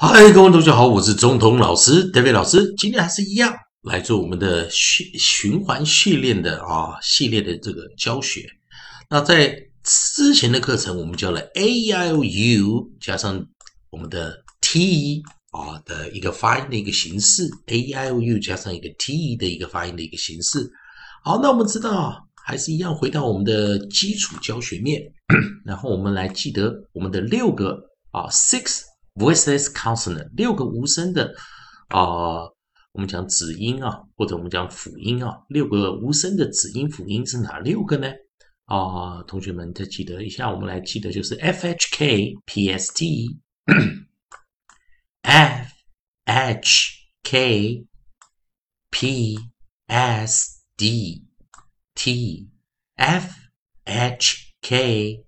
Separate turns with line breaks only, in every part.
嗨，各位同学好，我是中通老师 David 老师，今天还是一样来做我们的循循环训练的啊系列的这个教学。那在之前的课程，我们教了 A I O U 加上我们的 T 啊的一个发音的一个形式，A I O U 加上一个 T 的一个发音的一个形式。好，那我们知道还是一样回到我们的基础教学面，然后我们来记得我们的六个啊 six。Voiceless consonant 六个无声的啊，我们讲子音啊，或者我们讲辅音啊，六个无声的子音辅音是哪六个呢？啊，同学们再记得一下，我们来记得就是 F H K P S T F H K P S D T F H K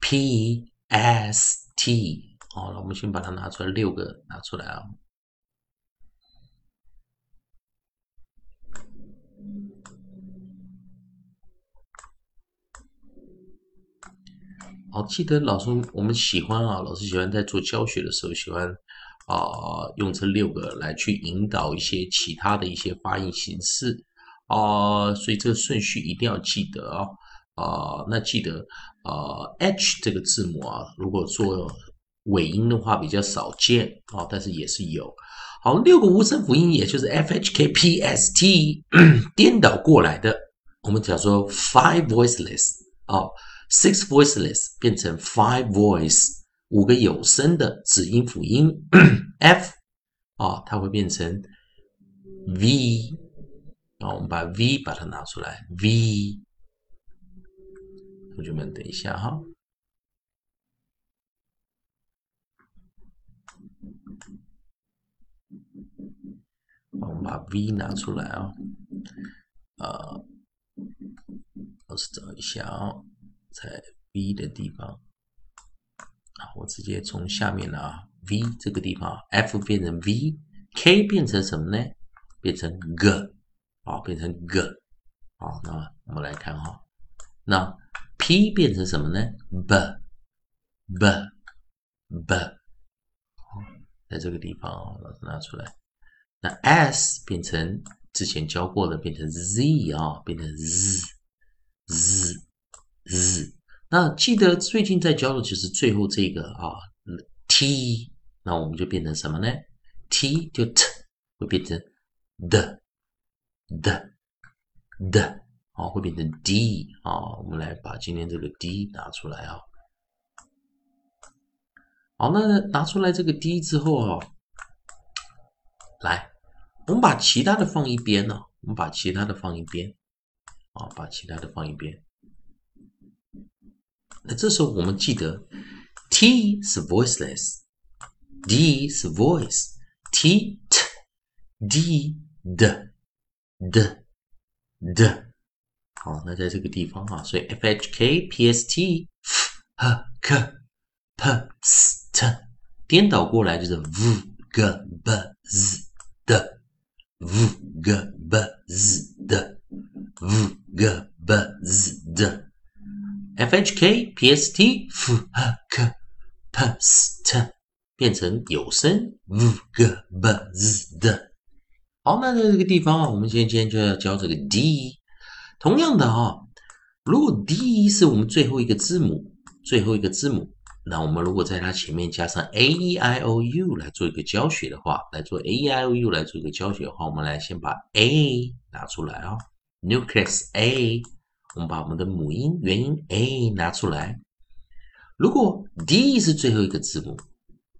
P S T 好了，我们先把它拿出来，六个拿出来啊。好，记得老师，我们喜欢啊，老师喜欢在做教学的时候，喜欢啊用这六个来去引导一些其他的一些发音形式啊，所以这个顺序一定要记得啊啊，那记得啊 H 这个字母啊，如果做尾音的话比较少见啊，但是也是有。好，六个无声辅音，也就是 F H K P S T，颠倒过来的，我们讲说 five voiceless 啊，six voiceless 变成 five voice，五个有声的子音辅音 F 啊，它会变成 V 啊，我们把 V 把它拿出来，V，同学们等一下哈。我们把 V 拿出来啊，呃，我是找一下啊，在 V 的地方啊，我直接从下面啊 V 这个地方，F 变成 V，K 变成什么呢？变成 G 啊，变成 G 啊，那我们来看哈，那 P 变成什么呢？B，B，B，好，在这个地方啊，老师拿出来。那 s 变成之前教过的，变成 z 啊，变成 z z z。那记得最近在教的就是最后这个啊 t，那我们就变成什么呢？t 就 t 会变成 d d d 啊，会变成 d 啊。我们来把今天这个 d 拿出来啊。好，那拿出来这个 d 之后啊，来。我们把其他的放一边呢？我们把其他的放一边，啊，把其他的放一边。那这时候我们记得，T 是 voiceless，D 是 voice，T T D D D D。好，那在这个地方啊，所以 F H K P S T f h k P S T，颠倒过来就是 V G B Z D。V g b z d v g b z d f h k p s t f h k p s t 变成有声 v g b z d。好，那在这个地方啊，我们今今天就要教这个 d。同样的啊，如果 d 是我们最后一个字母，最后一个字母。那我们如果在它前面加上 a e i o u 来做一个教学的话，来做 a e i o u 来做一个教学的话，我们来先把 a 拿出来啊，nucleus a，我们把我们的母音元音 a 拿出来。如果 d 是最后一个字母，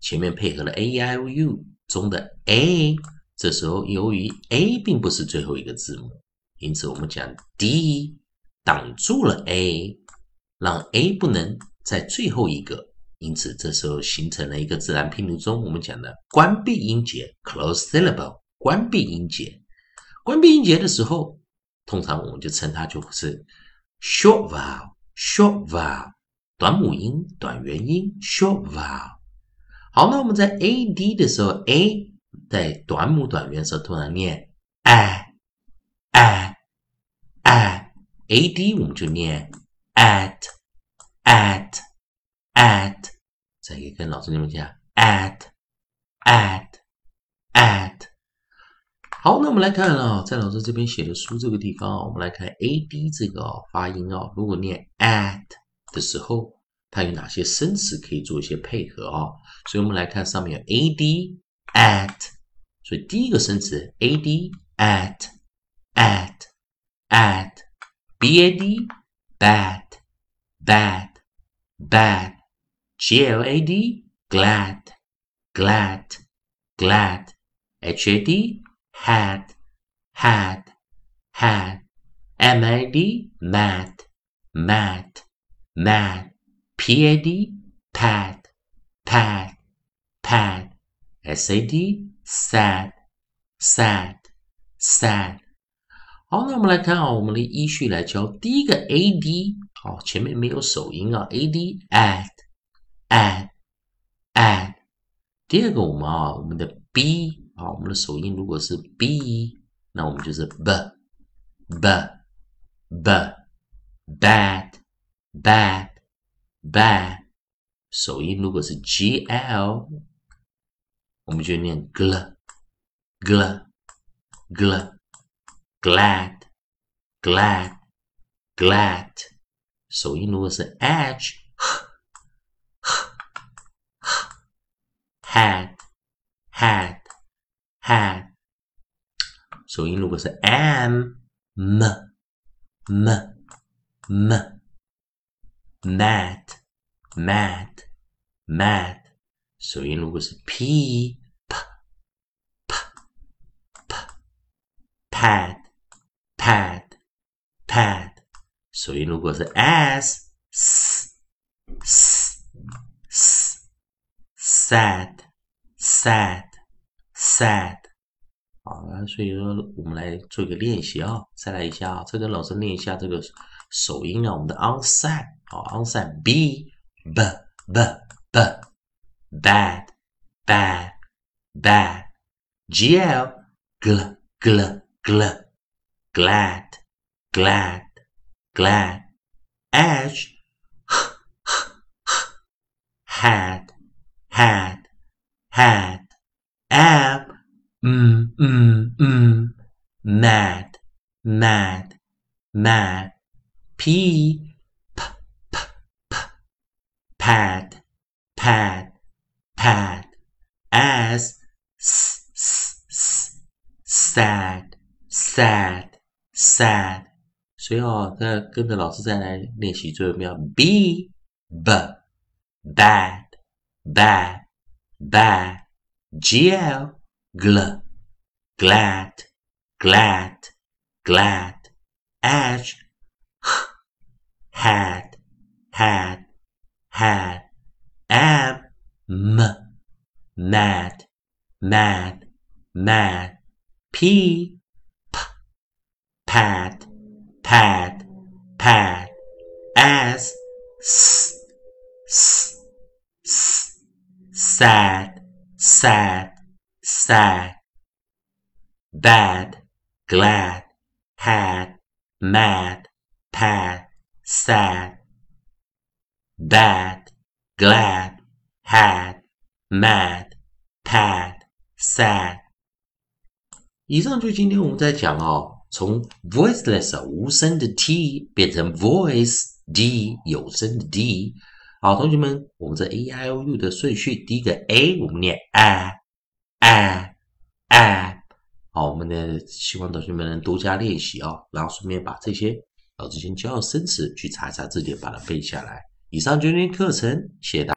前面配合了 a e i o u 中的 a，这时候由于 a 并不是最后一个字母，因此我们讲 d 挡住了 a，让 a 不能在最后一个。因此，这时候形成了一个自然拼读中我们讲的关闭音节 （close syllable）。关闭音节，关闭音节的时候，通常我们就称它就是 short vowel，short vowel，短母音、短元音 short vowel。好，那我们在 a d 的时候，a 在短母短元的时候，突然念 a a a a d，我们就念 at at at。再可以跟老师你们讲，at at，at。好，那我们来看啊，在老师这边写的书这个地方啊，我们来看 a d 这个发音啊，如果念 at 的时候，它有哪些生词可以做一些配合啊？所以我们来看上面有 a d at，所以第一个生词 ad，at，at，at，bad，bad，bad g l a d glad glad glad h a d had had had m a d mad mad mad p a d pad pad pad s a d sad sad sad 好，那我们来看啊，我们的依序来教。第一个 a d 好，前面没有首音啊，a d at ad ad，。第二个我们啊，我们的 b 啊，我们的首音如果是 b，那我们就是 b b b bad bad bad。首音如果是 g l，我们就念 gl gl gl glad glad glad。首音如果是 h had had had。首音如果是 m m m m mad mad mad。首音如果是 p p p p pad pad pad。首音如果是 s s s s Sad sad sad。好，那所以说我们来做一个练习啊，再来一下啊，再跟老师练一下这个首音啊，我们的 onset 好 onset b b b b bad bad bad gl gl gl gl glad glad glad edge had had had ab mm mm mm mad mad mad p p p p pad pad pad as s s s sad sad sad 所以哦，再跟着老师再来练习最后一遍 b b bad bad bad gl gl glad glad glad edge had had had am m mad mad mad p p pad pad pad as s s s sad sad sad bad glad had mad pad sad bad glad had mad pad sad 以上就今天我们在讲哦，从 voiceless 无声的 t 变成 voice d 有声的 d。 好，同学们，我们这 a i o u 的顺序，第一个 a 我们念 a a a。好，我们呢希望同学们能多加练习哦，然后顺便把这些老师先教的生词去查一查字典，把它背下来。以上就是今天课程，谢谢大家。